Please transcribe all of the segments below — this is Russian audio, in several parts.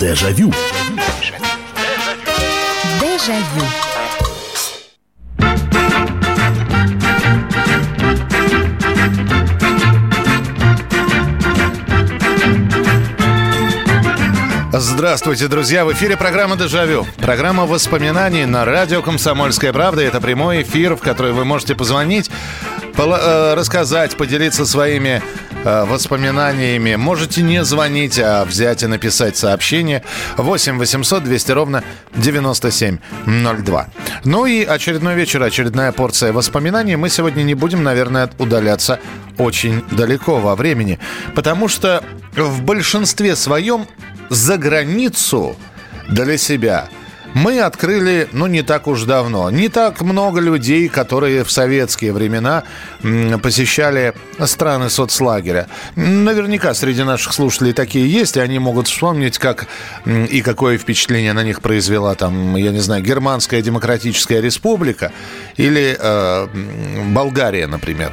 Дежавю. Дежавю. Здравствуйте, друзья! В эфире программа «Дежавю». Программа воспоминаний на радио «Комсомольская правда». Это прямой эфир, в который вы можете позвонить, э, рассказать, поделиться своими воспоминаниями. Можете не звонить, а взять и написать сообщение 8 800 200 ровно 9702. Ну и очередной вечер, очередная порция воспоминаний. Мы сегодня не будем, наверное, удаляться очень далеко во времени, потому что в большинстве своем за границу для себя мы открыли, ну, не так уж давно. Не так много людей, которые в советские времена посещали страны соцлагеря. Наверняка среди наших слушателей такие есть, и они могут вспомнить, как и какое впечатление на них произвела там, я не знаю, Германская Демократическая Республика или э, Болгария, например.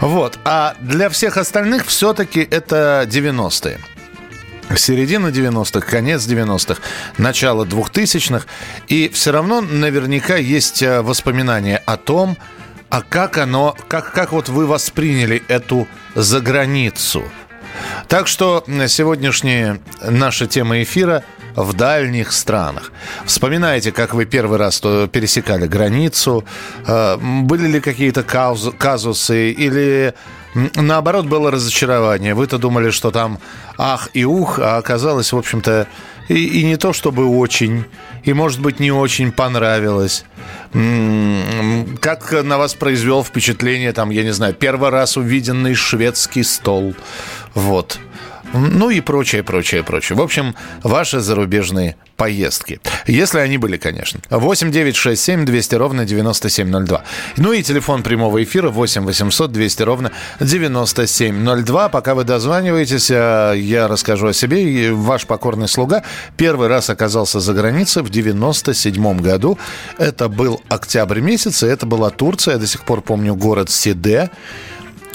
Вот. А для всех остальных все-таки это 90-е середина 90-х, конец 90-х, начало 2000-х. И все равно наверняка есть э, воспоминания о том, а как оно, как, как вот вы восприняли эту заграницу. Так что сегодняшняя наша тема эфира в дальних странах. Вспоминайте, как вы первый раз пересекали границу, э, были ли какие-то казусы или наоборот, было разочарование. Вы-то думали, что там ах и ух, а оказалось, в общем-то, и, и не то чтобы очень, и, может быть, не очень понравилось. Как на вас произвел впечатление, там, я не знаю, первый раз увиденный шведский стол. Вот. Ну и прочее, прочее, прочее. В общем, ваши зарубежные поездки. Если они были, конечно. 8 9 6 7 200 ровно 9702. Ну и телефон прямого эфира 8 800 200 ровно 9702. Пока вы дозваниваетесь, а, я расскажу о себе. Ваш покорный слуга первый раз оказался за границей в 97 году. Это был октябрь месяц, и это была Турция. Я до сих пор помню город Сиде.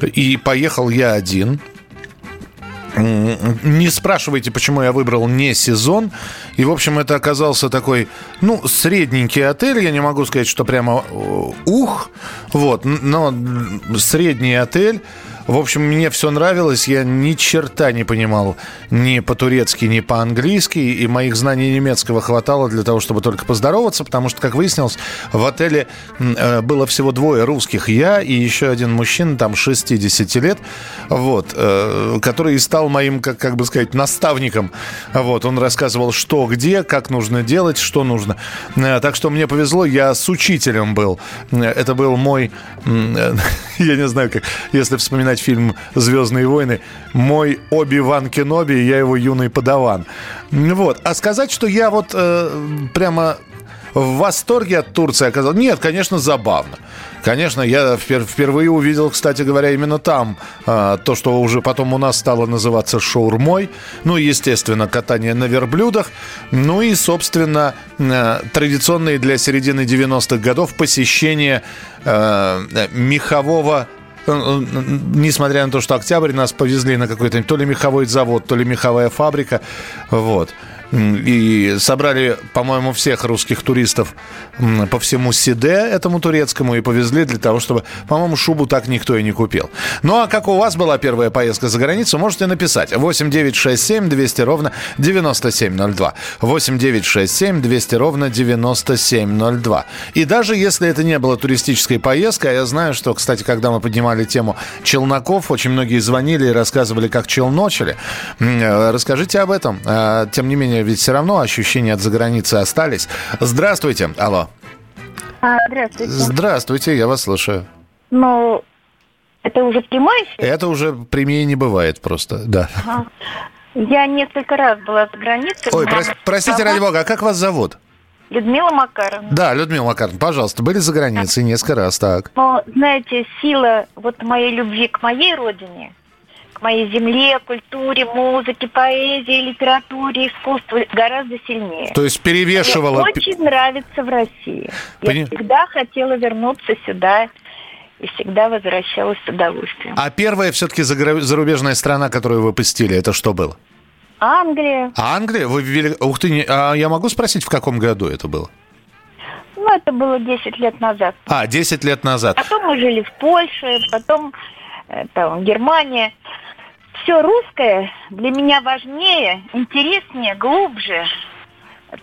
И поехал я один – не спрашивайте, почему я выбрал не сезон. И, в общем, это оказался такой, ну, средненький отель. Я не могу сказать, что прямо э, ух. Вот, но средний отель. В общем, мне все нравилось, я ни черта не понимал ни по-турецки, ни по-английски, и моих знаний немецкого хватало для того, чтобы только поздороваться, потому что, как выяснилось, в отеле э, было всего двое русских, я и еще один мужчина, там, 60 лет, вот, э, который стал моим, как, как бы сказать, наставником. Вот, он рассказывал, что, где, как нужно делать, что нужно. Э, так что мне повезло, я с учителем был. Это был мой, я не знаю, как, если вспоминать вспоминать фильм «Звездные войны», мой Оби-Ван Кеноби, я его юный подаван. Вот. А сказать, что я вот э, прямо в восторге от Турции оказался? Нет, конечно, забавно. Конечно, я впервые увидел, кстати говоря, именно там а, то, что уже потом у нас стало называться шаурмой. Ну, естественно, катание на верблюдах. Ну и, собственно, а, традиционные для середины 90-х годов посещение а, мехового несмотря на то, что октябрь нас повезли на какой-то то ли меховой завод, то ли меховая фабрика, вот. И собрали, по-моему, всех русских туристов по всему Сиде, этому турецкому, и повезли для того, чтобы, по-моему, шубу так никто и не купил. Ну, а как у вас была первая поездка за границу, можете написать. 8 9 6 7 200 ровно 9702. 8 9 6 7 200 ровно 9702. И даже если это не была туристической поездкой, а я знаю, что, кстати, когда мы поднимали тему челноков, очень многие звонили и рассказывали, как челночили. Э, расскажите об этом. Э, тем не менее, ведь все равно ощущения от заграницы остались. Здравствуйте. Алло. А, здравствуйте. Здравствуйте, я вас слушаю. Ну, это уже прямой эфир? Это уже прямее не бывает просто, да. Ага. Я несколько раз была за границей. Ой, прос, простите, ради бога, а как вас зовут? Людмила Макаровна. Да, Людмила Макаровна, пожалуйста, были за границей несколько раз, так. Но, знаете, сила вот моей любви к моей родине – моей земле, культуре, музыке, поэзии, литературе, искусству гораздо сильнее. То есть перевешивала... Мне очень нравится в России. Пони... Я всегда хотела вернуться сюда и всегда возвращалась с удовольствием. А первая все-таки зарубежная страна, которую вы посетили, это что было? Англия. Англия? Вы Вели... Ух ты, а я могу спросить, в каком году это было? Ну, это было 10 лет назад. А, 10 лет назад. Потом мы жили в Польше, потом это, Германия. Все русское для меня важнее, интереснее, глубже.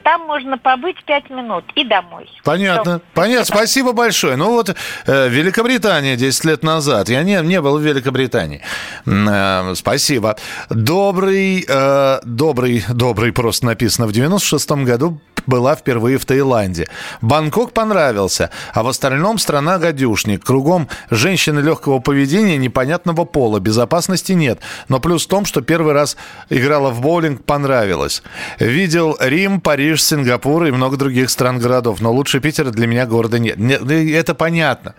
Там можно побыть пять минут и домой. Понятно. Все. Понятно. Спасибо большое. Ну вот э, Великобритания 10 лет назад. Я не, не был в Великобритании. Э, спасибо. Добрый, э, добрый, добрый просто написано. В 96-м году была впервые в Таиланде. Бангкок понравился, а в остальном страна гадюшник. Кругом женщины легкого поведения, непонятного пола. Безопасности нет. Но плюс в том, что первый раз играла в боулинг, понравилось. Видел Рим, Париж, Сингапур и много других стран-городов. Но лучше Питера для меня города нет. Это понятно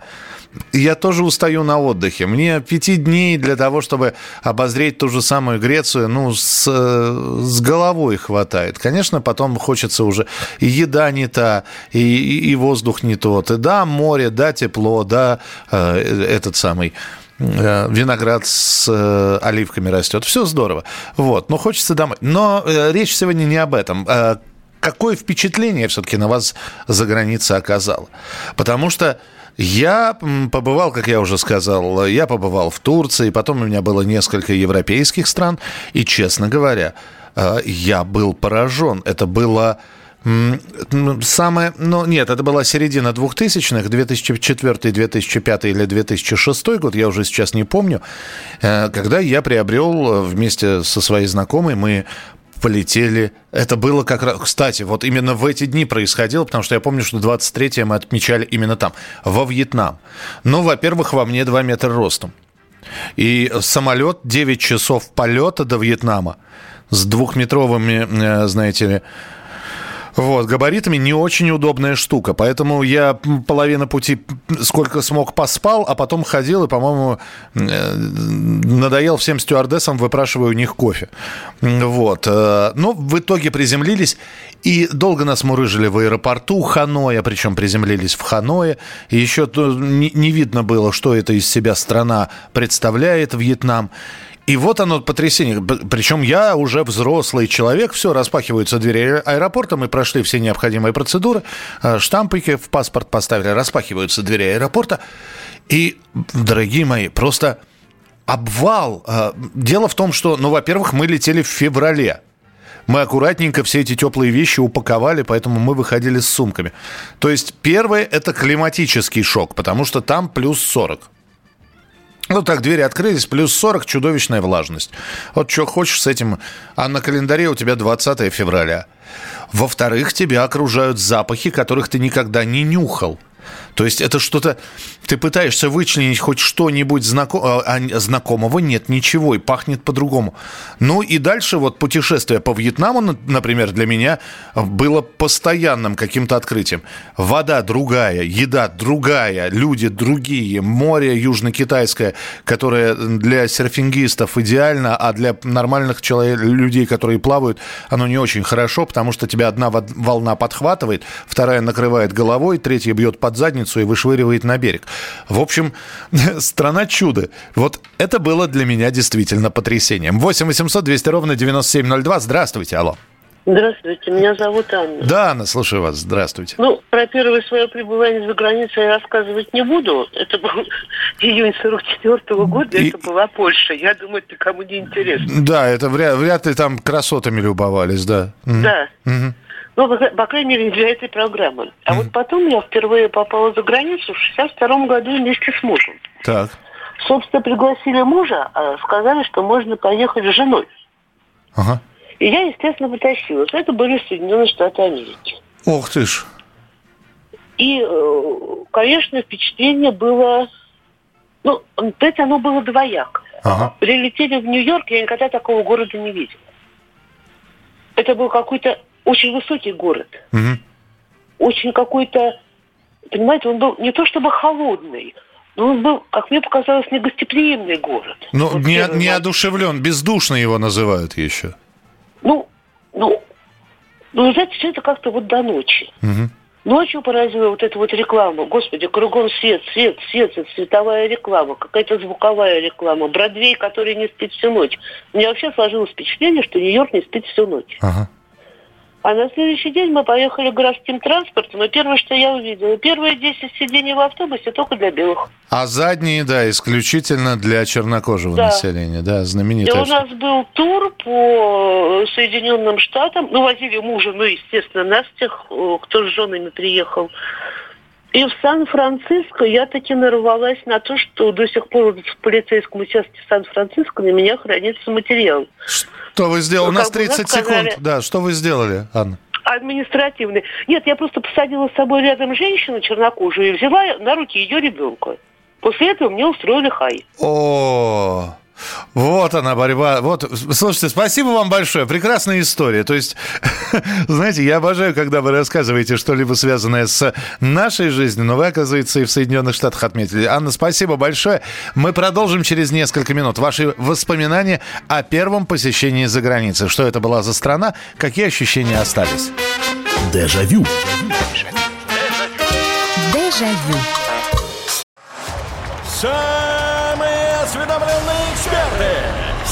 я тоже устаю на отдыхе. Мне пяти дней для того, чтобы обозреть ту же самую Грецию, ну, с, с головой хватает. Конечно, потом хочется уже и еда не та, и, и, и воздух не тот. И да, море, да, тепло, да, э, этот самый э, виноград с э, оливками растет. Все здорово. Вот. Но хочется домой. Но э, речь сегодня не об этом. Э, какое впечатление все-таки на вас за границей оказало? Потому что я побывал, как я уже сказал, я побывал в Турции, потом у меня было несколько европейских стран, и, честно говоря, э, я был поражен. Это было самое, ну нет, это была середина 2000-х, 2004, 2005 или 2006 год, я уже сейчас не помню, э, когда я приобрел э, вместе со своей знакомой, мы полетели. Это было как раз... Кстати, вот именно в эти дни происходило, потому что я помню, что 23-е мы отмечали именно там, во Вьетнам. Ну, во-первых, во мне 2 метра ростом. И самолет 9 часов полета до Вьетнама с двухметровыми, э, знаете ли, вот, габаритами не очень удобная штука. Поэтому я половину пути сколько смог поспал, а потом ходил и, по-моему, э, надоел всем стюардессам, выпрашивая у них кофе. Вот. Э, но в итоге приземлились и долго нас мурыжили в аэропорту Ханоя, причем приземлились в Ханое. Еще не видно было, что это из себя страна представляет, Вьетнам. И вот оно потрясение. Причем я уже взрослый человек, все, распахиваются двери аэропорта, мы прошли все необходимые процедуры, э, штампики в паспорт поставили, распахиваются двери аэропорта. И, дорогие мои, просто обвал. Э, дело в том, что, ну, во-первых, мы летели в феврале. Мы аккуратненько все эти теплые вещи упаковали, поэтому мы выходили с сумками. То есть первое – это климатический шок, потому что там плюс 40. Ну так, двери открылись, плюс 40, чудовищная влажность. Вот что хочешь с этим, а на календаре у тебя 20 февраля. Во-вторых, тебя окружают запахи, которых ты никогда не нюхал. То есть это что-то... Ты пытаешься вычленить хоть что-нибудь знаком... а, а знакомого, нет ничего, и пахнет по-другому. Ну и дальше вот путешествие по Вьетнаму, например, для меня было постоянным каким-то открытием. Вода другая, еда другая, люди другие, море южно-китайское, которое для серфингистов идеально, а для нормальных человек, людей, которые плавают, оно не очень хорошо, потому что тебя одна волна подхватывает, вторая накрывает головой, третья бьет под задницу и вышвыривает на берег. В общем, страна чуда. Вот это было для меня действительно потрясением. 8 800 200 ровно 9702. Здравствуйте, алло. Здравствуйте, меня зовут Анна. Да, Анна, слушаю вас. Здравствуйте. Ну, про первое свое пребывание за границей я рассказывать не буду. Это был июнь 44 -го года, И... это была Польша. Я думаю, это кому не интересно. Да, это вряд, вряд ли там красотами любовались, да. Да. Угу. Ну, по крайней мере, для этой программы. А mm. вот потом я впервые попала за границу в 62 году вместе с мужем. Так. Собственно, пригласили мужа, а сказали, что можно поехать с женой. Ага. И я, естественно, потащилась. Это были Соединенные Штаты Америки. Ох ты ж. И, э, конечно, впечатление было... Ну, опять оно было двоякое. Ага. Прилетели в Нью-Йорк, я никогда такого города не видела. Это был какой-то очень высокий город. Угу. Очень какой-то, понимаете, он был не то чтобы холодный, но он был, как мне показалось, негостеприимный город. Ну, вот не, не одушевлен, бездушно его называют еще. Ну, ну, ну, знаете, все это как-то вот до ночи. Угу. Ночью поразила вот эта вот реклама. Господи, кругом свет, свет, свет, световая реклама, какая-то звуковая реклама. Бродвей, который не спит всю ночь. У меня вообще сложилось впечатление, что Нью-Йорк не спит всю ночь. Ага. А на следующий день мы поехали городским транспортом, и первое, что я увидела, первые 10 сидений в автобусе только для белых. А задние, да, исключительно для чернокожего да. населения, да, знаменитый. И у нас был тур по Соединенным Штатам, ну, возили мужа, ну, естественно, нас тех, кто с женами приехал. И в Сан-Франциско я таки нарвалась на то, что до сих пор в полицейском участке Сан-Франциско на меня хранится материал. Что вы сделали? Ну, У нас 30 сказали, секунд. Да, что вы сделали, Анна? Административный. Нет, я просто посадила с собой рядом женщину чернокожую и взяла на руки ее ребенка. После этого мне устроили хай. О, вот она борьба. Вот, слушайте, спасибо вам большое. Прекрасная история. То есть, знаете, я обожаю, когда вы рассказываете что-либо связанное с нашей жизнью, но вы, оказывается, и в Соединенных Штатах отметили. Анна, спасибо большое. Мы продолжим через несколько минут ваши воспоминания о первом посещении за границей. Что это была за страна? Какие ощущения остались? Дежавю. Дежавю. Самые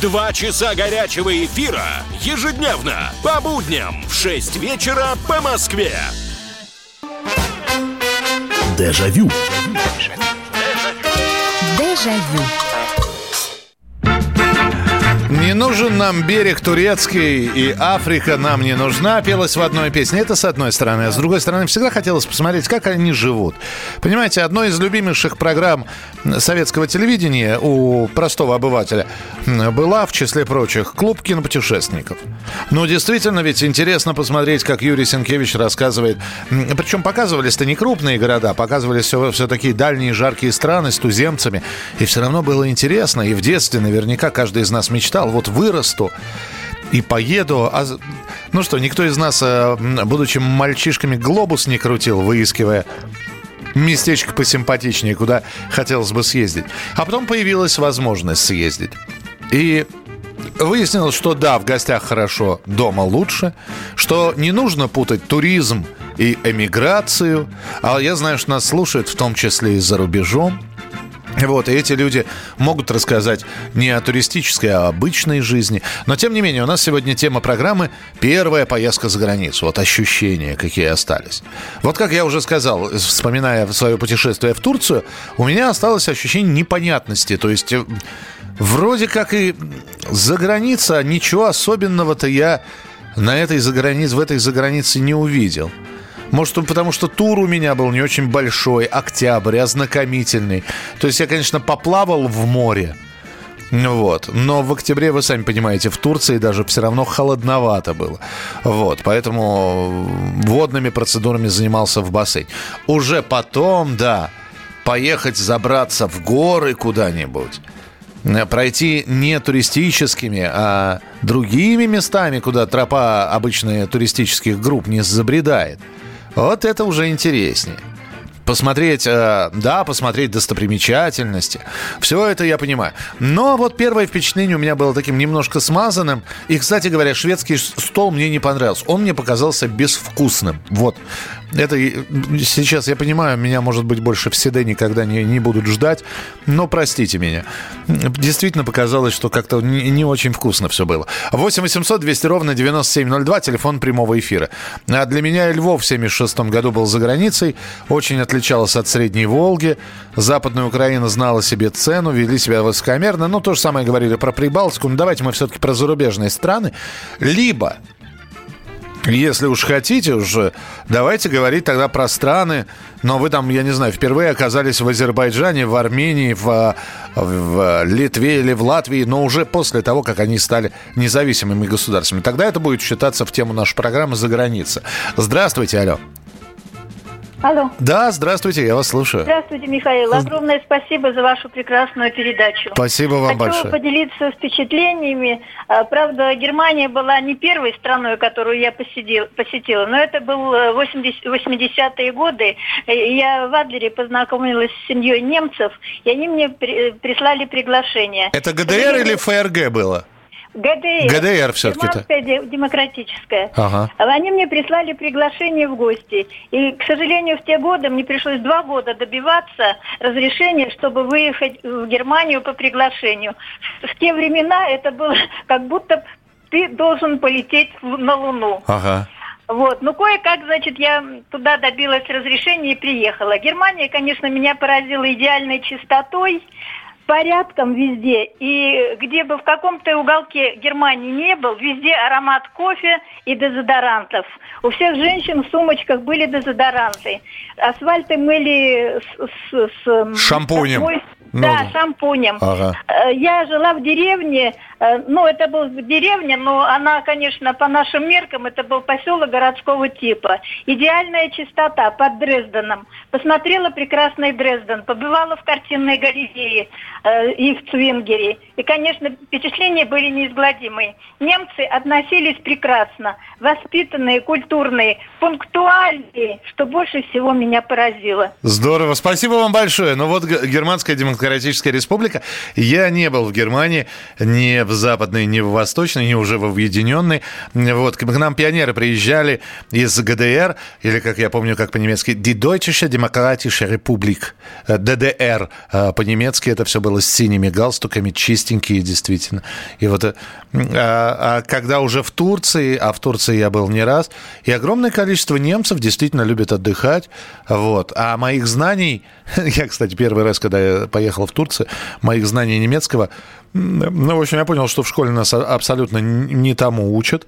Два часа горячего эфира ежедневно по будням в 6 вечера по Москве. Дежавю. Дежавю. Не нужен нам берег турецкий, и Африка нам не нужна, пелось в одной песне. Это с одной стороны. А с другой стороны, всегда хотелось посмотреть, как они живут. Понимаете, одной из любимейших программ советского телевидения у простого обывателя была, в числе прочих, «Клуб кинопутешественников». Ну, действительно, ведь интересно посмотреть, как Юрий Сенкевич рассказывает. Причем показывались-то не крупные города, показывались все, все такие дальние жаркие страны с туземцами. И все равно было интересно. И в детстве наверняка каждый из нас мечтал вот вырасту и поеду. А, ну что, никто из нас, э, будучи мальчишками, глобус не крутил, выискивая местечко посимпатичнее, куда хотелось бы съездить. А потом появилась возможность съездить. И выяснилось, что да, в гостях хорошо, дома лучше, что не нужно путать туризм и эмиграцию. А я знаю, что нас слушают в том числе и за рубежом. Вот, и эти люди могут рассказать не о туристической, а о обычной жизни. Но, тем не менее, у нас сегодня тема программы «Первая поездка за границу». Вот ощущения, какие остались. Вот как я уже сказал, вспоминая свое путешествие в Турцию, у меня осталось ощущение непонятности. То есть, э, вроде как и за граница, ничего особенного-то я на этой загранице, в этой загранице не увидел. Может, потому что тур у меня был не очень большой, октябрь, ознакомительный. То есть я, конечно, поплавал в море. Вот. Но в октябре, вы сами понимаете, в Турции даже все равно холодновато было. Вот. Поэтому водными процедурами занимался в бассейн. Уже потом, да, поехать забраться в горы куда-нибудь пройти не туристическими, а другими местами, куда тропа обычных туристических групп не забредает – вот это уже интереснее. Посмотреть, э, да, посмотреть достопримечательности. Все это я понимаю. Но вот первое впечатление у меня было таким немножко смазанным. И, кстати говоря, шведский стол мне не понравился. Он мне показался безвкусным. Вот. Это сейчас я понимаю, меня, может быть, больше в Седе никогда не, не будут ждать, но простите меня. Действительно показалось, что как-то не, не очень вкусно все было. 8 800 200 ровно 9702, телефон прямого эфира. А для меня Львов в 76 году был за границей, очень отличалась от Средней Волги. Западная Украина знала себе цену, вели себя высокомерно. Ну, то же самое говорили про Прибалтику. Но ну, давайте мы все-таки про зарубежные страны. Либо если уж хотите уже, давайте говорить тогда про страны. Но вы там, я не знаю, впервые оказались в Азербайджане, в Армении, в, в Литве или в Латвии, но уже после того, как они стали независимыми государствами. Тогда это будет считаться в тему нашей программы «За граница». Здравствуйте, алло. Алло. Да, здравствуйте, я вас слушаю. Здравствуйте, Михаил. Огромное спасибо за вашу прекрасную передачу. Спасибо вам Хочу большое. Хочу поделиться впечатлениями. А, правда, Германия была не первой страной, которую я посетила, посетила но это был 80-е годы. Я в Адлере познакомилась с семьей немцев, и они мне прислали приглашение. Это ГДР или ФРГ было? ГДР. ГДР все-таки. Германская демократическая. Ага. Они мне прислали приглашение в гости. И, к сожалению, в те годы мне пришлось два года добиваться разрешения, чтобы выехать в Германию по приглашению. В те времена это было как будто ты должен полететь на Луну. Ага. Вот, ну кое-как, значит, я туда добилась разрешения и приехала. Германия, конечно, меня поразила идеальной чистотой, порядком везде. И где бы в каком-то уголке Германии не был, везде аромат кофе и дезодорантов. У всех женщин в сумочках были дезодоранты. Асфальты мыли с... с, с Шампунем. Такой, ну, да, шампунем. Ага. Э, я жила в деревне, э, ну, это был деревня, но она, конечно, по нашим меркам, это был поселок городского типа. Идеальная чистота под Дрезденом. Посмотрела прекрасный Дрезден, побывала в картинной галерее э, и в Цвингере. И, конечно, впечатления были неизгладимые. Немцы относились прекрасно, воспитанные, культурные, пунктуальные, что больше всего меня поразило. Здорово, спасибо вам большое. Ну вот германская демократия Демократическая Республика. Я не был в Германии, ни в Западной, ни в Восточной, ни уже в Объединенной. Вот, к нам пионеры приезжали из ГДР, или, как я помню, как по-немецки, Die Deutsche Demokratische Republik, э, ДДР. Э, по-немецки это все было с синими галстуками, чистенькие, действительно. И вот, э, а, а когда уже в Турции, а в Турции я был не раз, и огромное количество немцев действительно любят отдыхать. Вот. А моих знаний, я, кстати, первый раз, когда я поехал поехал в Турцию, моих знаний немецкого. Ну, в общем, я понял, что в школе нас абсолютно не тому учат.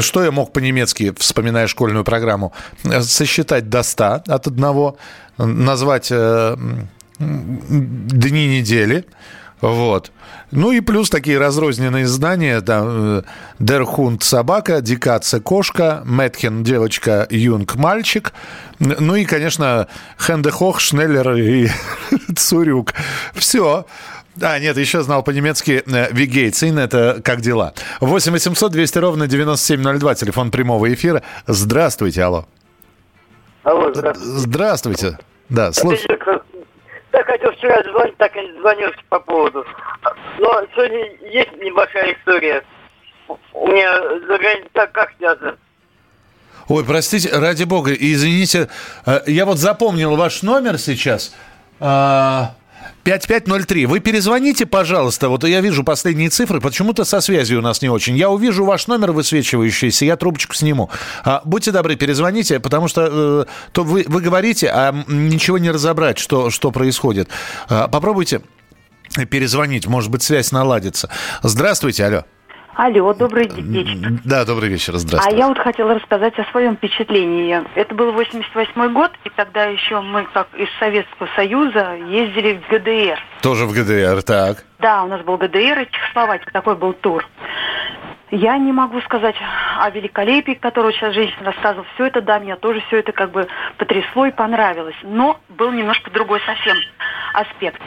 Что я мог по-немецки, вспоминая школьную программу, сосчитать до 100 от одного, назвать э, дни недели, вот. Ну и плюс такие разрозненные знания. Там, Дерхунд собака, Дикаце кошка, Метхен девочка, Юнг мальчик. Ну и, конечно, Хендехох, Шнеллер и Цурюк. Все. А, нет, еще знал по-немецки э, Вигейцин, это как дела. 8 800 200 ровно 9702, телефон прямого эфира. Здравствуйте, алло. Алло, здравствуйте. Здравствуйте. Да, слушай. Так хотел вчера звонить, так и не звонил по поводу. Но сегодня есть небольшая история. У меня за границей так как связано. Ой, простите, ради бога, извините, э, я вот запомнил ваш номер сейчас. А, 5503. Вы перезвоните, пожалуйста. Вот я вижу последние цифры. Почему-то со связью у нас не очень. Я увижу ваш номер высвечивающийся, я трубочку сниму. А, будьте добры, перезвоните, потому что э, то вы, вы говорите, а ничего не разобрать, что, что происходит. А, попробуйте перезвонить, может быть, связь наладится. Здравствуйте, алло. Алло, добрый вечер. Да, добрый вечер, здравствуйте. А я вот хотела рассказать о своем впечатлении. Это был 88 год, и тогда еще мы, как из Советского Союза, ездили в ГДР. Тоже в ГДР, так. Да, у нас был ГДР и Чехословакия, такой был тур. Я не могу сказать о великолепии, которого сейчас женщина рассказывала. Все это, да, меня тоже все это как бы потрясло и понравилось. Но был немножко другой совсем аспект.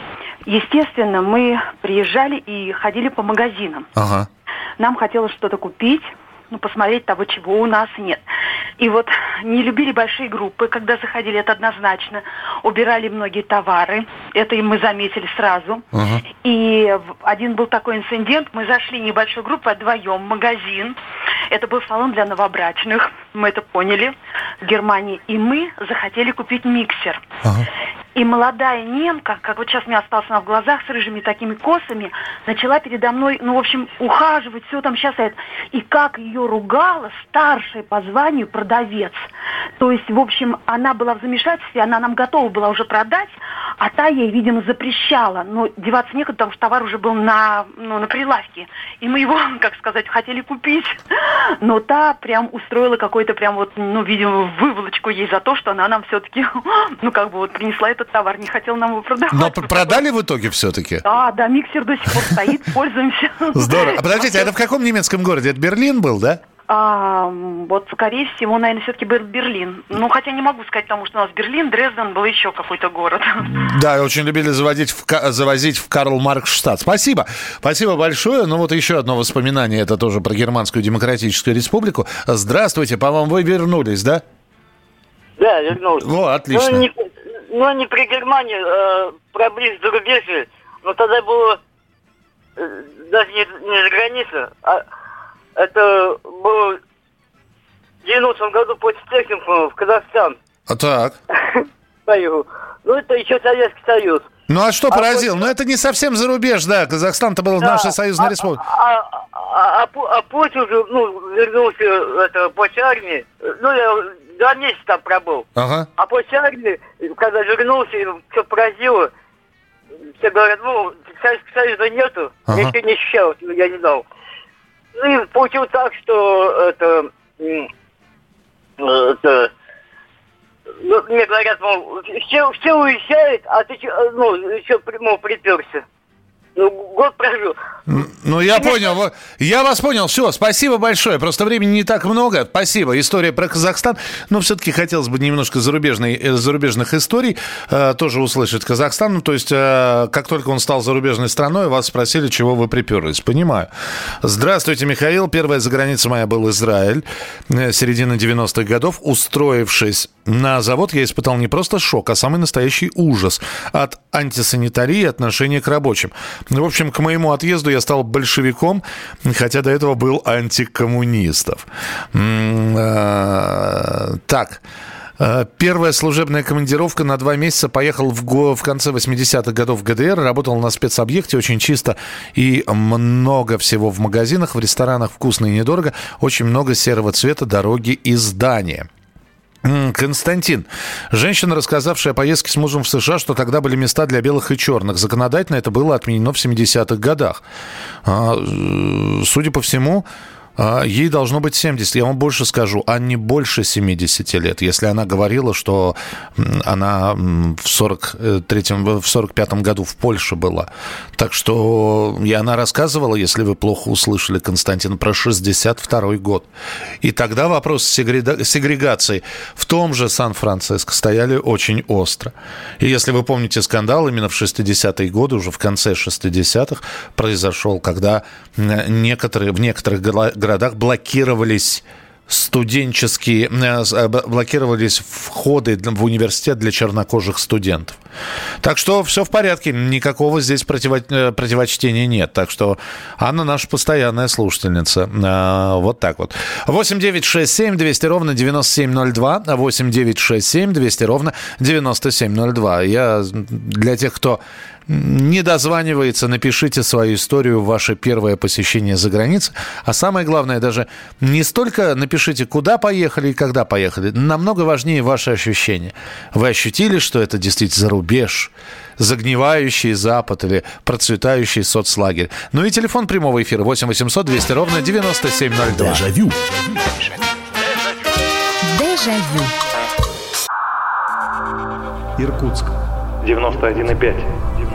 Естественно, мы приезжали и ходили по магазинам. Ага. Нам хотелось что-то купить, ну, посмотреть того, чего у нас нет. И вот не любили большие группы, когда заходили, это однозначно. Убирали многие товары, это и мы заметили сразу. Uh-huh. И один был такой инцидент, мы зашли небольшой группой вдвоем в магазин. Это был салон для новобрачных, мы это поняли, в Германии. И мы захотели купить миксер. Uh-huh. И молодая немка, как вот сейчас мне осталось она в глазах с рыжими такими косами, начала передо мной, ну, в общем, ухаживать, все там сейчас это. И как ее ругала старшая по званию продавец. То есть, в общем, она была в замешательстве, она нам готова была уже продать, а та ей, видимо, запрещала. Но деваться некуда, потому что товар уже был на, ну, на прилавке. И мы его, как сказать, хотели купить. Но та прям устроила какой-то прям вот, ну, видимо, выволочку ей за то, что она нам все-таки, ну, как бы вот принесла этот товар, не хотел нам его продавать. Но продали в итоге все-таки? Да, да, миксер до сих пор стоит, пользуемся. Здорово. А подождите, а это в каком немецком городе? Это Берлин был, да? А, вот, скорее всего, наверное, все-таки был Берлин. Ну, хотя не могу сказать, потому что у нас Берлин, Дрезден был еще какой-то город. Да, очень любили заводить в, завозить в Карл Марксштадт. Спасибо. Спасибо большое. Ну, вот еще одно воспоминание, это тоже про Германскую Демократическую Республику. Здравствуйте, по-моему, вы вернулись, да? Да, вернулся. О, отлично. Ну, не, ну, не при Германии, а про близ зарубежье. Но тогда было э, даже не, не за граница, а это было в 90 году после техникума в Казахстан. А так? Ну, это еще Советский Союз. Ну, а что а поразил? После... Ну, это не совсем зарубеж, да. Казахстан-то был да. наша союзная а, республика. А, а, а, а, а Путин уже, ну, вернулся это, после армии. Ну, я два месяца там пробыл. Ага. А после армии, когда вернулся, все поразило. Все говорят, ну, Советского Союза нету. Ага. Ничего не ощущал, я не знал. Ну и получилось так, что это, это ну, мне говорят, мол, все, все уезжают, а ты ну, еще, мол, приперся. Ну, год прожил. Ну, я понял. Я вас понял. Все, спасибо большое. Просто времени не так много. Спасибо. История про Казахстан. Но все-таки хотелось бы немножко зарубежной, э, зарубежных историй э, тоже услышать. Казахстан, то есть, э, как только он стал зарубежной страной, вас спросили, чего вы приперлись. Понимаю. Здравствуйте, Михаил. Первая за границей моя был Израиль. Э, середина 90-х годов. Устроившись на завод, я испытал не просто шок, а самый настоящий ужас от антисанитарии и отношения к рабочим. В общем, к моему отъезду я стал большевиком, хотя до этого был антикоммунистов. Э, так. Э, первая служебная командировка на два месяца. Поехал в, го, в конце 80-х годов в ГДР. Работал на спецобъекте очень чисто и много всего в магазинах, в ресторанах вкусно и недорого. Очень много серого цвета дороги и здания. Константин. Женщина, рассказавшая о поездке с мужем в США, что тогда были места для белых и черных. Законодательно это было отменено в 70-х годах. А, судя по всему, ей должно быть 70. Я вам больше скажу, а не больше 70 лет. Если она говорила, что она в 43-м, в 45-м году в Польше была. Так что и она рассказывала, если вы плохо услышали, Константин, про 62 год. И тогда вопрос сегрегации в том же Сан-Франциско стояли очень остро. И если вы помните скандал, именно в 60-е годы, уже в конце 60-х произошел, когда некоторые, в некоторых городах городах блокировались студенческие, э, э, блокировались входы в университет для чернокожих студентов. Так что все в порядке, никакого здесь противо, э, противочтения нет. Так что Анна наша постоянная слушательница. Вот так вот. 8 9 6 7 200 ровно 9702. 8 9 6 7 200 ровно 9702. Я для тех, кто не дозванивается, напишите свою историю, ваше первое посещение за границей. А самое главное, даже не столько напишите, куда поехали и когда поехали. Намного важнее ваши ощущения. Вы ощутили, что это действительно за рубеж, загнивающий Запад или процветающий соцлагерь. Ну и телефон прямого эфира 8 800 200 ровно 9702. Дежавю. Дежавю. Иркутск. 91,5.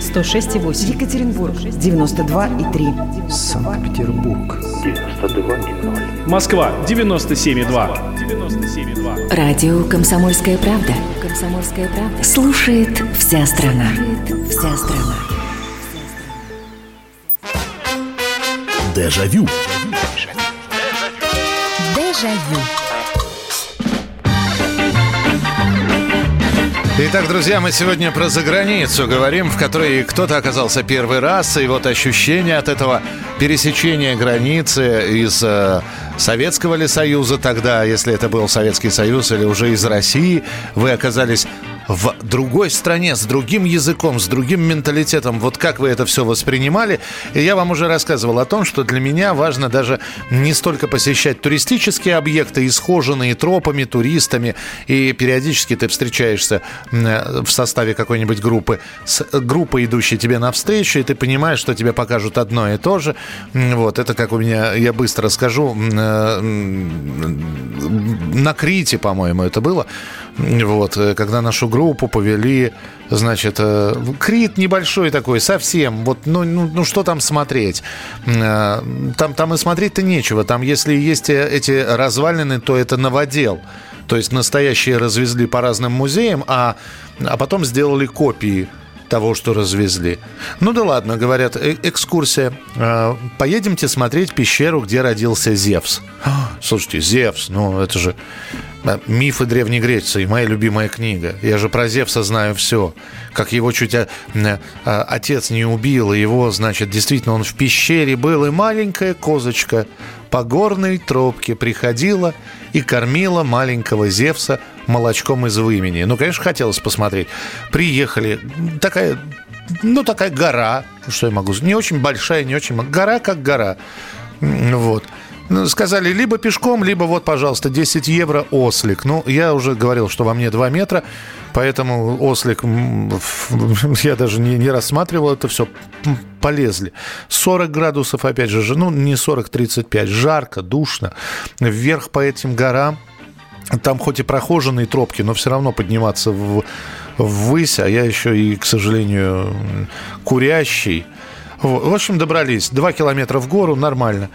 106,8. Екатеринбург 92,3. Санкт-Петербург 92,0. Москва 97,2. 97,2. Радио «Комсомольская правда». «Комсомольская правда». Слушает вся страна. Слушает вся страна. Дежавю. Дежавю. Итак, друзья, мы сегодня про заграницу говорим, в которой кто-то оказался первый раз, и вот ощущение от этого пересечения границы из э, Советского ли Союза тогда, если это был Советский Союз, или уже из России, вы оказались в другой стране, с другим языком, с другим менталитетом. Вот как вы это все воспринимали? И я вам уже рассказывал о том, что для меня важно даже не столько посещать туристические объекты, исхоженные тропами, туристами, и периодически ты встречаешься в составе какой-нибудь группы с группой, идущей тебе навстречу, и ты понимаешь, что тебе покажут одно и то же. Вот, это как у меня, я быстро скажу, э, на Крите, по-моему, это было. Вот, э, когда нашу группу повели, значит, э, Крит небольшой такой, совсем. Вот, ну, ну, ну что там смотреть? Э, там, там и смотреть-то нечего. Там, если есть эти развалины, то это новодел. То есть настоящие развезли по разным музеям, а, а потом сделали копии того, что развезли. Ну да ладно, говорят, э экскурсия. Э поедемте смотреть пещеру, где родился Зевс. Слушайте, Зевс, ну это же мифы Древней Греции, моя любимая книга. Я же про Зевса знаю все. Как его чуть а, а, отец не убил, и его, значит, действительно он в пещере был, и маленькая козочка по горной тропке приходила и кормила маленького Зевса молочком из вымени. Ну, конечно, хотелось посмотреть. Приехали. Такая ну, такая гора, что я могу сказать, не очень большая, не очень... Гора как гора. Вот. Ну, сказали, либо пешком, либо вот, пожалуйста, 10 евро ослик. Ну, я уже говорил, что во мне 2 метра, поэтому ослик, я даже не, не рассматривал это все, полезли. 40 градусов, опять же, ну, не 40-35, жарко, душно. Вверх по этим горам, там хоть и прохоженные тропки, но все равно подниматься в, ввысь, а я еще и, к сожалению, курящий. В общем, добрались. Два километра в гору, нормально.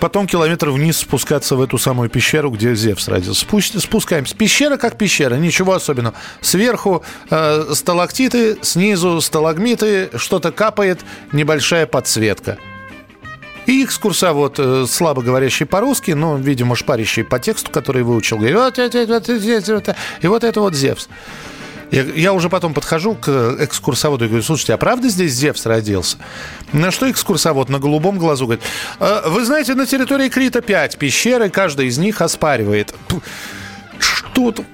Потом километр вниз спускаться в эту самую пещеру, где Зевс родился. Спусть, спускаемся. Пещера как пещера, ничего особенного. Сверху э, сталактиты, снизу сталагмиты, что-то капает, небольшая подсветка. И экскурсовод, э, слабо говорящий по-русски, но, видимо, шпарящий по тексту, который выучил, говорит, вот, вот, вот, вот, вот, и вот это вот Зевс. Я, я уже потом подхожу к экскурсоводу и говорю, слушайте, а правда здесь Зевс родился? На что экскурсовод на голубом глазу говорит, «А, вы знаете, на территории Крита 5 пещеры, каждая из них оспаривает. Что тут?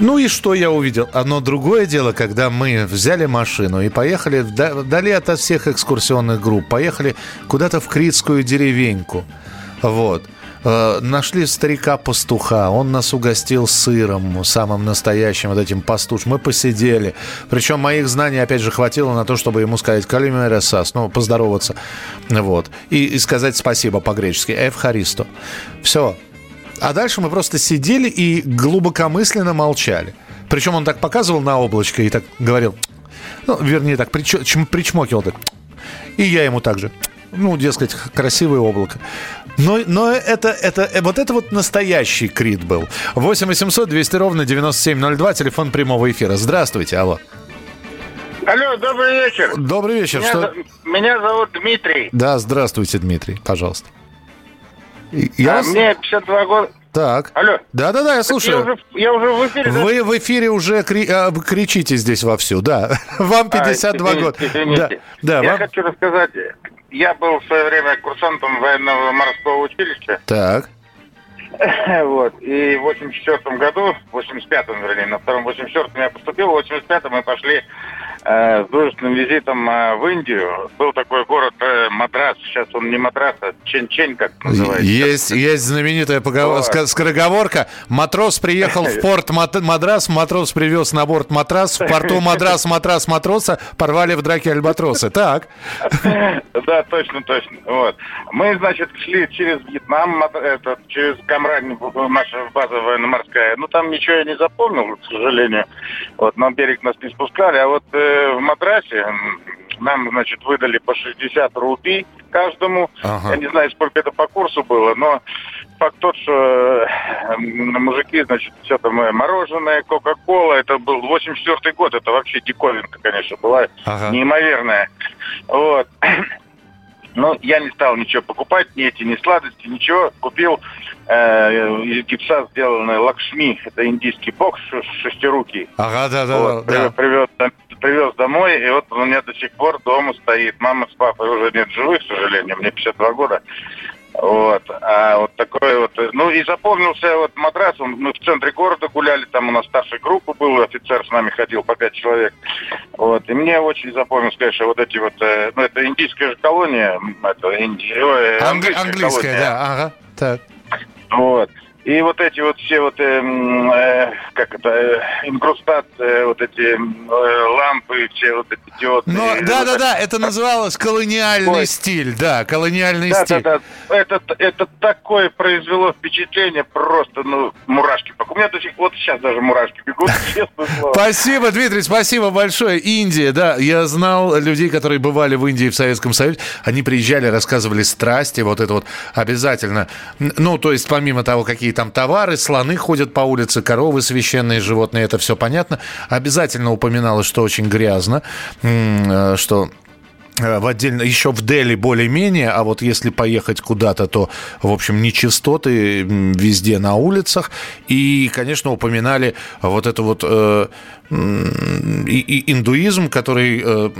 Ну и что я увидел? Одно другое дело, когда мы взяли машину и поехали вдали от всех экскурсионных групп, поехали куда-то в Критскую деревеньку. Вот. Э, нашли старика-пастуха, он нас угостил сыром, самым настоящим, вот этим пастуш. Мы посидели. Причем моих знаний, опять же, хватило на то, чтобы ему сказать «Калимересас», ну, поздороваться. Вот. И, и сказать спасибо по-гречески. «Эвхаристо». Все. А дальше мы просто сидели и глубокомысленно молчали. Причем он так показывал на облачко и так говорил, ну, вернее, так прич, причмокивал. Так. И я ему также ну, дескать, красивое облако. Но, но это, это, э, вот это вот настоящий Крит был. 8 800 200 ровно 9702, телефон прямого эфира. Здравствуйте, алло. Алло, добрый вечер. Добрый вечер. Меня, что... меня зовут Дмитрий. Да, здравствуйте, Дмитрий, пожалуйста. Я а, вас... Мне 52 года. Так. Алло. Да-да-да, я слушаю. Я уже, я уже в эфире. Вы да? в эфире уже кри... А, кричите здесь вовсю, да. Вам 52 а, года. Да, да, я вам... хочу рассказать я был в свое время курсантом военного морского училища. Так. Вот. И в 84 году, в 85-м, вернее, на втором 84-м я поступил, в 85-м мы пошли э, с дружественным визитом э, в Индию. Был такой город э, Мадрас, сейчас он не Мадрас, а Чен-Чен, как называется. Есть, есть знаменитая поговор... скороговорка. Матрос приехал в порт Мадрас, матрос привез на борт матрас, в порту Мадрас, матрас, матроса порвали в драке альбатросы. Так. Да, точно, точно. Вот. Мы, значит, шли через Вьетнам, этот, через Камрань, наша база военно-морская. Ну, там ничего я не запомнил, к сожалению. Вот, на берег нас не спускали, а вот э, в Мадрасе нам, значит, выдали по 60 рупий каждому. Ага. Я не знаю, сколько это по курсу было, но факт тот, что э, мужики, значит, все там э, мороженое, Кока-Кола, это был 84 год, это вообще диковинка, конечно, была ага. неимоверная. Вот. Но я не стал ничего покупать, ни эти, ни сладости, ничего. Купил э, из гипса сделанный лакшми, это индийский бокс шестирукий. Ага, да, да, вот, да. Привез, привез домой, и вот он у меня до сих пор дома стоит. Мама с папой уже нет живых, к сожалению, мне 52 года. Вот. А вот такой вот... Ну и запомнился вот матрас. Мы в центре города гуляли, там у нас старшая группа была, офицер с нами ходил по пять человек. Вот. И мне очень запомнилось, конечно, вот эти вот... Э, ну это индийская же колония. Это инди... английская, английская колония. да. Ага. Так. Вот. И вот эти вот все вот, э, э, как это, э, инкрустация, вот эти э, лампы, все вот эти диоды. Ну, да-да-да, это называлось колониальный Ой. стиль, да, колониальный да, стиль. Да-да-да, это, это такое произвело впечатление, просто, ну, мурашки. У меня до сих вот сейчас даже мурашки бегут, честно слово. Спасибо, Дмитрий, спасибо большое. Индия, да, я знал людей, которые бывали в Индии в Советском Союзе, они приезжали, рассказывали страсти, вот это вот обязательно. Ну, то есть, помимо того, какие какие там товары, слоны ходят по улице, коровы священные животные, это все понятно. Обязательно упоминалось, что очень грязно, э, что э, в отдельно, еще в Дели более-менее, а вот если поехать куда-то, то, в общем, нечистоты везде на улицах. И, конечно, упоминали вот это вот э, и, и индуизм, который э,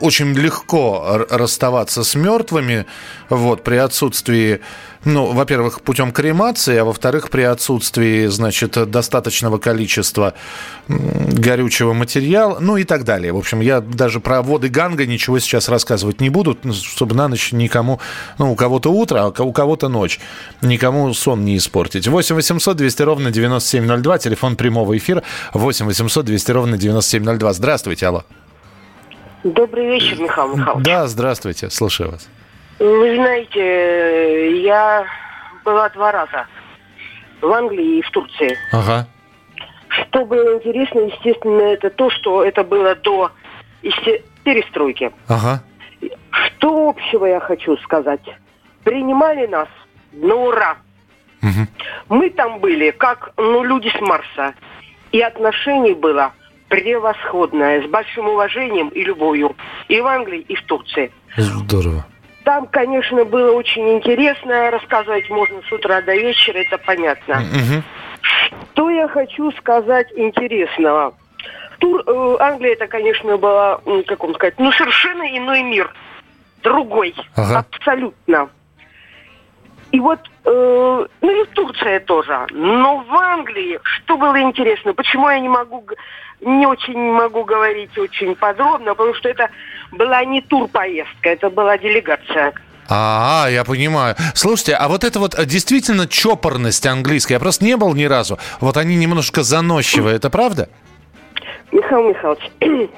очень легко расставаться с мертвыми, вот, при отсутствии ну, во-первых, путем кремации, а во-вторых, при отсутствии, значит, достаточного количества горючего материала, ну и так далее. В общем, я даже про воды Ганга ничего сейчас рассказывать не буду, чтобы на ночь никому, ну, у кого-то утро, а у кого-то ночь, никому сон не испортить. 8 800 200 ровно 9702, телефон прямого эфира 8 800 200 ровно 9702. Здравствуйте, алло. Добрый вечер, Михаил Михайлович. Да, здравствуйте, слушаю вас. Вы знаете, я была два раза в Англии и в Турции. Ага. Что было интересно, естественно, это то, что это было до перестройки. Ага. Что общего я хочу сказать? Принимали нас на ура. Угу. Мы там были как ну, люди с Марса. И отношений было превосходное, с большим уважением и любовью. И в Англии, и в Турции. Здорово. Там, конечно, было очень интересно. Рассказывать можно с утра до вечера, это понятно. Угу. Что я хочу сказать интересного? Тур, э, Англия, это, конечно, была, как вам сказать, ну, совершенно иной мир. Другой. Ага. Абсолютно. И вот, э, ну и Турция тоже. Но в Англии, что было интересно, почему я не могу не очень могу говорить очень подробно, потому что это была не тур-поездка, это была делегация. А, я понимаю. Слушайте, а вот это вот э, действительно чопорность английская, я просто не был ни разу. Вот они немножко заносчивые, это правда? Михаил Михайлович,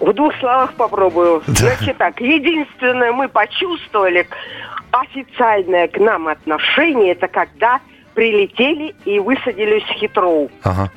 в двух словах попробую. Да. Значит так, единственное, мы почувствовали официальное к нам отношение, это когда прилетели и высадились в Хитроу. Ага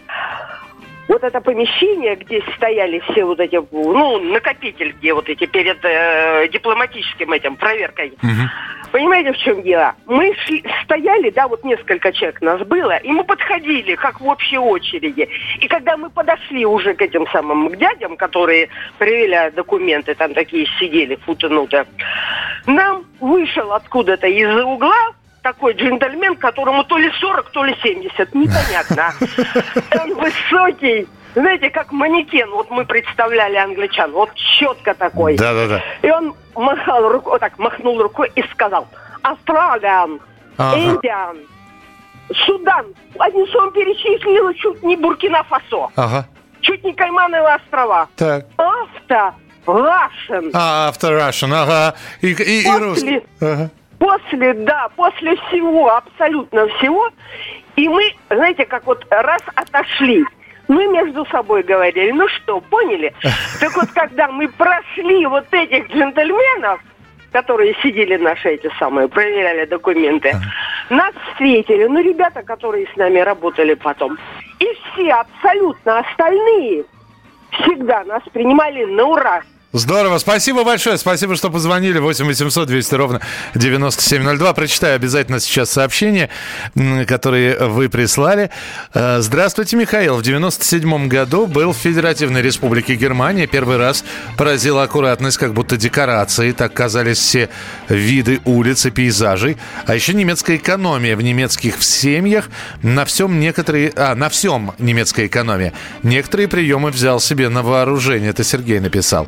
вот это помещение, где стояли все вот эти, ну, накопитель, где вот эти перед э, дипломатическим этим проверкой. Угу. Понимаете, в чем дело? Мы шли, стояли, да, вот несколько человек нас было, и мы подходили, как в общей очереди. И когда мы подошли уже к этим самым дядям, которые проверяли документы, там такие сидели, футануты, нам вышел откуда-то из-за угла такой джентльмен, которому то ли 40, то ли 70, непонятно. Он высокий, знаете, как манекен, вот мы представляли англичан, вот четко такой. Да, да, да. И он махал рукой, вот так махнул рукой и сказал, Австралиан. Индиан, Судан. Одним словом перечислил чуть не Буркина-Фасо. Ага. Чуть не Каймановы острова. Так. Авто Russian. А, авто Russian, ага. И, и, и русский. Ага. После, да, после всего, абсолютно всего, и мы, знаете, как вот раз отошли, мы между собой говорили, ну что, поняли? Так вот, когда мы прошли вот этих джентльменов, которые сидели наши эти самые, проверяли документы, нас встретили, ну, ребята, которые с нами работали потом. И все, абсолютно остальные, всегда нас принимали на ура. Здорово, спасибо большое, спасибо, что позвонили. 8 800 200 ровно 9702. Прочитаю обязательно сейчас сообщения, которые вы прислали. Э, здравствуйте, Михаил. В 97 году был в Федеративной Республике Германия. Первый раз поразила аккуратность, как будто декорации. Так казались все виды улиц и пейзажей. А еще немецкая экономия в немецких семьях. На всем некоторые... А, на всем немецкая экономия. Некоторые приемы взял себе на вооружение. Это Сергей написал.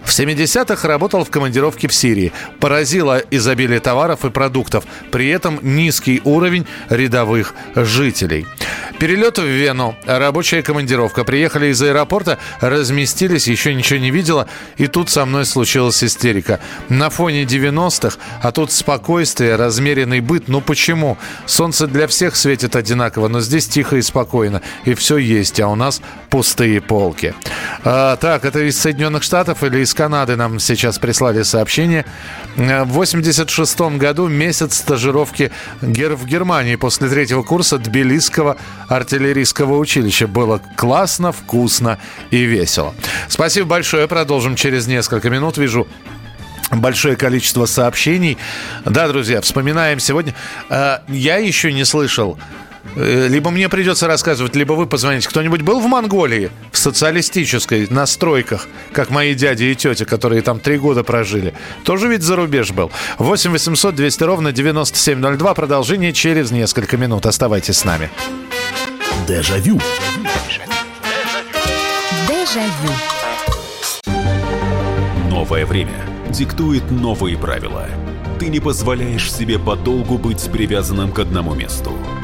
В 70-х работал в командировке в Сирии. Поразило изобилие товаров и продуктов, при этом низкий уровень рядовых жителей. Перелет в Вену, рабочая командировка. Приехали из аэропорта, разместились, еще ничего не видела, и тут со мной случилась истерика. На фоне 90-х, а тут спокойствие, размеренный быт. Ну почему? Солнце для всех светит одинаково, но здесь тихо и спокойно, и все есть, а у нас пустые полки. А, так, это из Соединенных Штатов или из Канады нам сейчас прислали сообщение. В 86 году месяц стажировки в Германии после третьего курса Тбилисского артиллерийского училища. Было классно, вкусно и весело. Спасибо большое. Продолжим через несколько минут. Вижу большое количество сообщений. Да, друзья, вспоминаем сегодня. Э, я еще не слышал Э, либо мне придется рассказывать, либо вы позвоните. Кто-нибудь был в Монголии, в социалистической, на стройках, как мои дяди и тети, которые там три года прожили? Тоже ведь за рубеж был. 8 800 200 ровно 9702. Продолжение через несколько минут. Оставайтесь с нами. Дежавю. Дежавю. Новое время диктует новые правила. Ты не позволяешь себе подолгу быть привязанным к одному месту –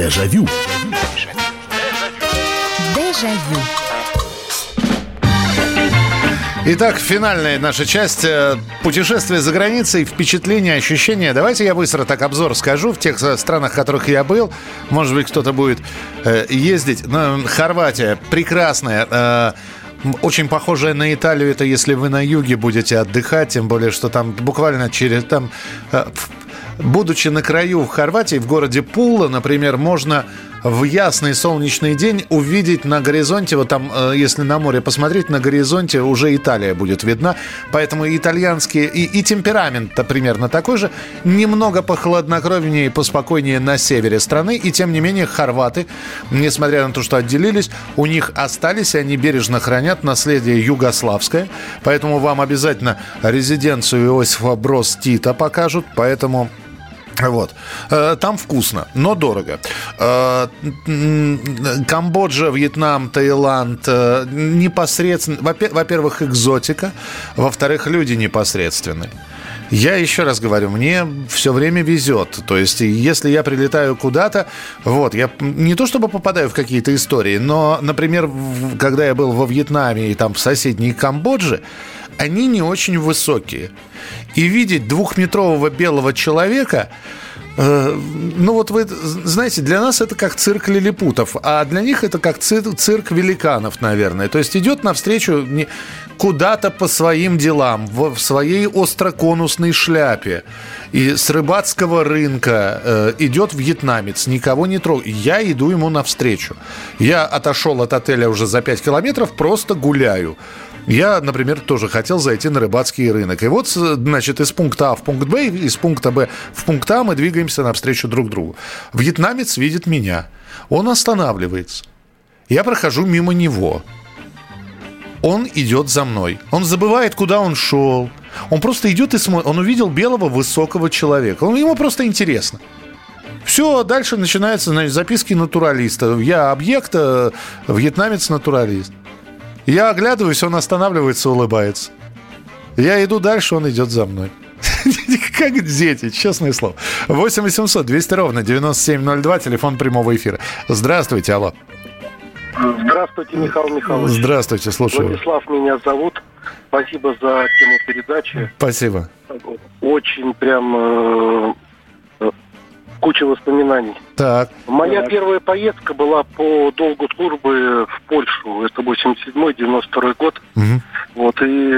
Дежавю. Дежавю. Итак, финальная наша часть. Э, путешествие за границей, впечатления, ощущения. Давайте я быстро так обзор скажу в тех странах, в которых я был. Может быть, кто-то будет э, ездить. Хорватия прекрасная. Э, очень похожая на Италию, это если вы на юге будете отдыхать, тем более, что там буквально через там Будучи на краю в Хорватии, в городе Пула, например, можно в ясный солнечный день увидеть на горизонте, вот там, э, если на море посмотреть, на горизонте уже Италия будет видна. Поэтому итальянские, и, и темперамент-то примерно такой же, немного похладнокровнее и поспокойнее на севере страны. И тем не менее хорваты, несмотря на то, что отделились, у них остались, и они бережно хранят наследие югославское. Поэтому вам обязательно резиденцию Иосифа Брос Тита покажут. Поэтому вот. Э, там вкусно, но дорого. Э, Камбоджа, Вьетнам, Таиланд э, непосредственно... Во-первых, экзотика. Во-вторых, люди непосредственные. Я еще раз говорю, мне все время везет. То есть, если я прилетаю куда-то, вот, я не то чтобы попадаю в какие-то истории, но, например, когда я был во Вьетнаме и там в соседней Камбодже, они не очень высокие. И видеть двухметрового белого человека, э, ну вот вы знаете, для нас это как цирк лилипутов, а для них это как цирк, великанов, наверное. То есть идет навстречу куда-то по своим делам, в своей остроконусной шляпе. И с рыбацкого рынка э, идет вьетнамец, никого не трогает. Я иду ему навстречу. Я отошел от отеля уже за 5 километров, просто гуляю. Я, например, тоже хотел зайти на рыбацкий рынок. И вот, значит, из пункта А в пункт Б, из пункта Б в пункт А мы двигаемся навстречу друг другу. Вьетнамец видит меня. Он останавливается. Я прохожу мимо него. Он идет за мной. Он забывает, куда он шел. Он просто идет и смотрит. Он увидел белого высокого человека. Он, ему просто интересно. Все, дальше начинаются значит, записки натуралиста. Я объект, э, вьетнамец натуралист. Я оглядываюсь, он останавливается, улыбается. Я иду дальше, он идет за мной. Как дети, честное слово. 8 800 200 ровно 9702, телефон прямого эфира. Здравствуйте, алло. Здравствуйте, Михаил Михайлович. Здравствуйте, слушаю. Владислав меня зовут. Спасибо за тему передачи. Спасибо. Очень прям э, куча воспоминаний. Так. Моя первая поездка была по долгу службы в Польшу. Это 87-92 год. Угу. Вот, и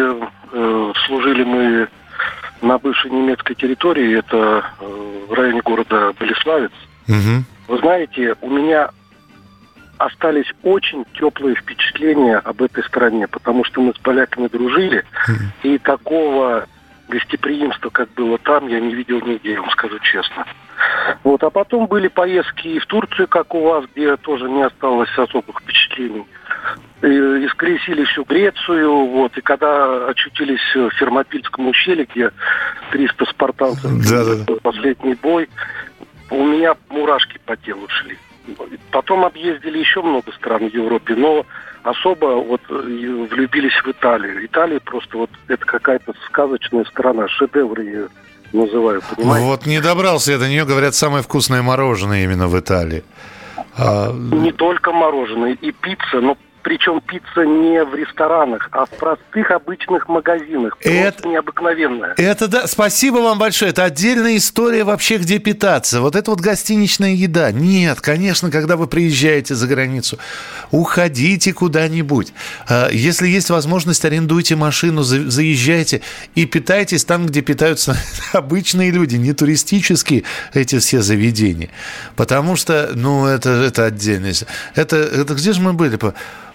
э, служили мы на бывшей немецкой территории. Это э, в районе города Болеславец. Угу. Вы знаете, у меня остались очень теплые впечатления об этой стране, потому что мы с поляками дружили, и такого гостеприимства, как было там, я не видел нигде, я вам скажу честно. Вот, а потом были поездки и в Турцию, как у вас, где тоже не осталось особых впечатлений. И, исколесили всю Грецию, вот, и когда очутились в Фермопильском ущелье, где 300 спартанцев, да, да. последний бой, у меня мурашки по телу шли. Потом объездили еще много стран в Европе, но особо вот влюбились в Италию. Италия просто вот это какая-то сказочная страна, шедевр ее называют, понимаете? Вот не добрался я до нее, говорят, самое вкусное мороженое именно в Италии. А... Не только мороженое, и пицца, но причем пицца не в ресторанах, а в простых обычных магазинах. Это необыкновенная. Это да. Спасибо вам большое. Это отдельная история вообще, где питаться. Вот это вот гостиничная еда. Нет, конечно, когда вы приезжаете за границу, уходите куда-нибудь. А, если есть возможность, арендуйте машину, заезжайте и питайтесь там, где питаются обычные люди, не туристические эти все заведения. Потому что, ну, это, это отдельность. Это, это где же мы были?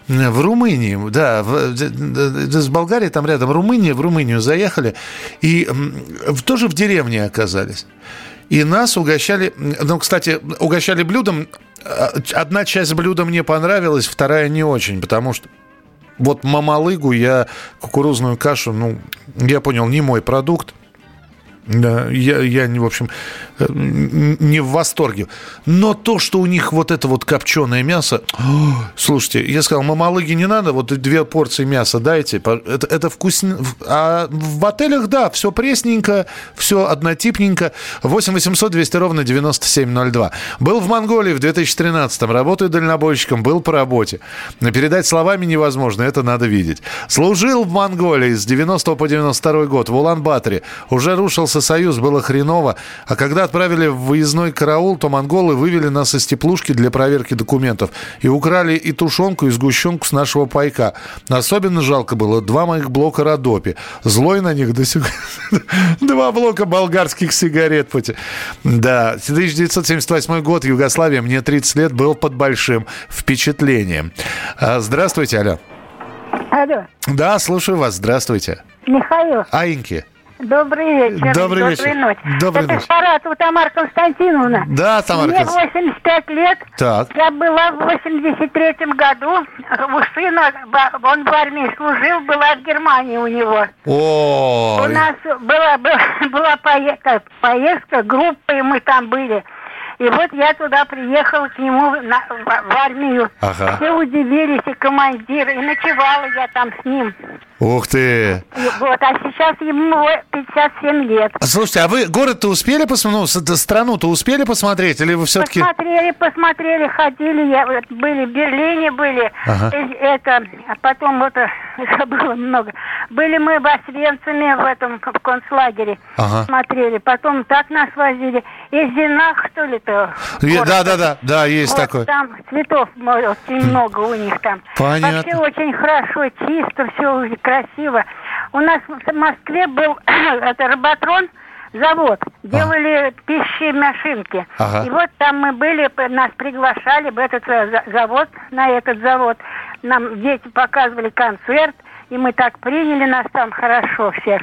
В Румынии, да, в, с Болгарией там рядом Румыния, в Румынию заехали и тоже в деревне оказались. И нас угощали, ну, кстати, угощали блюдом. А, одна часть блюда мне понравилась, вторая не очень, потому что вот мамалыгу я кукурузную кашу, ну, я понял, не мой продукт. Я, я, в общем, э, не в восторге. Но то, что у них вот это вот копченое мясо... Слушайте, я сказал, мамалыги не надо, вот две порции мяса дайте. Это, это вкусно. А в отелях, да, все пресненько, все однотипненько. 8 800 200 ровно 9702. Был в Монголии в 2013-м, работаю дальнобойщиком, был по работе. Передать словами невозможно, это надо видеть. Служил в Монголии с 90 по 92 год в Улан-Баторе. Уже рушился союз, было хреново. А когда отправили в выездной караул, то монголы вывели нас из теплушки для проверки документов и украли и тушенку, и сгущенку с нашего пайка. Особенно жалко было два моих блока Родопи. Злой на них до сих Два блока болгарских сигарет. Да, 1978 год, Югославия, мне 30 лет, был под большим впечатлением. А, здравствуйте, алло. Алло. Да, слушаю вас. Здравствуйте. Михаил. Аиньки. Добрый вечер. Добрый вечер. Доброй ночи. Доброй Это ночи. Саратова Тамара Константиновна. Да, Тамара Мне 85 лет. Так. Я была в 83 году. У сына, он в армии служил, была в Германии у него. О. У нас была, была, была поездка, поездка, группа, и мы там были. И вот я туда приехала к нему на, в, в армию. Ага. Все удивились, и командиры, и ночевала я там с ним. Ух ты! Вот, а сейчас ему 57 лет. Слушайте, а вы город-то успели посмотреть, ну, страну-то успели посмотреть, или вы все-таки... Посмотрели, посмотрели, ходили, я, вот, были в Берлине, были, ага. и, это, а потом вот, было много. Были мы в Освенциме, в этом, в концлагере, ага. смотрели, потом так нас возили. Из Зинах, что ли, то? Да, да, да, да, есть вот, такой. там цветов очень много у них там. Понятно. Вообще очень хорошо, чисто, все красиво. У нас в Москве был это Роботрон, завод. Делали ага. пищи машинки. Ага. И вот там мы были, нас приглашали в этот э, завод, на этот завод. Нам дети показывали концерт, и мы так приняли нас там хорошо всех.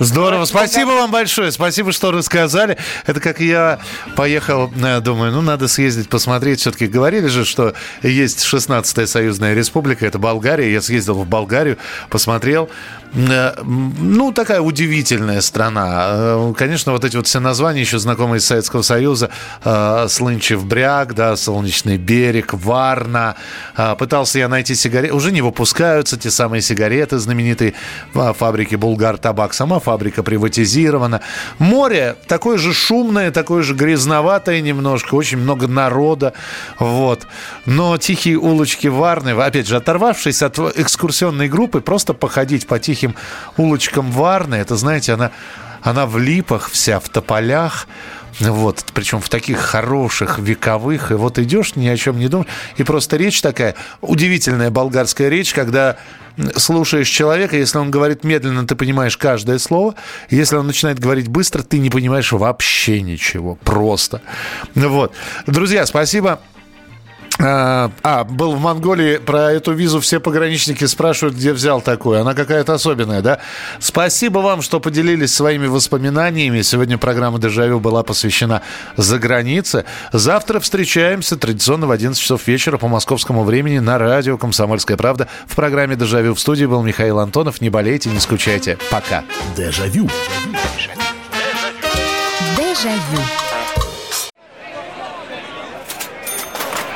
Здорово. Спасибо вам большое. Спасибо, что рассказали. Это как я поехал, э, думаю, ну, надо съездить, посмотреть. Все-таки говорили же, что есть 16-я союзная республика, это Болгария. Я съездил в Болгарию, посмотрел. Э, ну, такая удивительная страна. Э, конечно, вот эти вот все названия еще знакомые из Советского Союза. Э, Слынчев бряг, да, Солнечный берег, Варна. Пытался я найти сигареты. Уже не выпускаются те самые сигареты знаменитые фабрики Булгар Табак. Сама фабрика приватизирована. Море такое же шумное, такое же грязноватое немножко. Очень много народа. Вот. Но тихие улочки Варны, опять же, оторвавшись от экскурсионной группы, просто походить по тихим тихим улочкам Варны. Это, знаете, она, она в липах вся, в тополях. Вот, причем в таких хороших, вековых. И вот идешь, ни о чем не думаешь. И просто речь такая, удивительная болгарская речь, когда слушаешь человека, если он говорит медленно, ты понимаешь каждое слово. Если он начинает говорить быстро, ты не понимаешь вообще ничего. Просто. Вот. Друзья, спасибо А, а, был в Монголии, про эту визу все пограничники спрашивают, где взял такую. Она какая-то особенная, да? Спасибо вам, что поделились своими воспоминаниями. Сегодня программа «Дежавю» была посвящена за границе. Завтра встречаемся традиционно в 11 часов вечера по московскому времени на радио «Комсомольская правда». В программе «Дежавю» в студии был Михаил Антонов. Не болейте, не скучайте. Пока. Дежавю. Дежавю.